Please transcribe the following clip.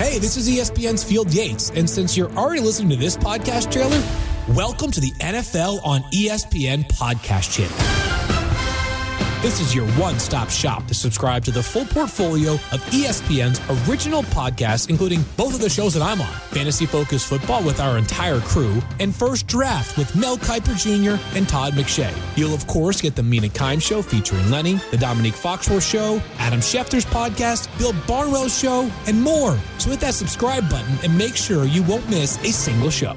Hey, this is ESPN's Field Yates, and since you're already listening to this podcast trailer, welcome to the NFL on ESPN podcast channel. This is your one stop shop to subscribe to the full portfolio of ESPN's original podcasts, including both of the shows that I'm on Fantasy Focus Football with our entire crew, and First Draft with Mel Kiper Jr. and Todd McShay. You'll, of course, get the Mina Kimes Show featuring Lenny, the Domonique Foxworth Show, Adam Schefter's podcast, Bill Barnwell's show, and more. So hit that subscribe button and make sure you won't miss a single show.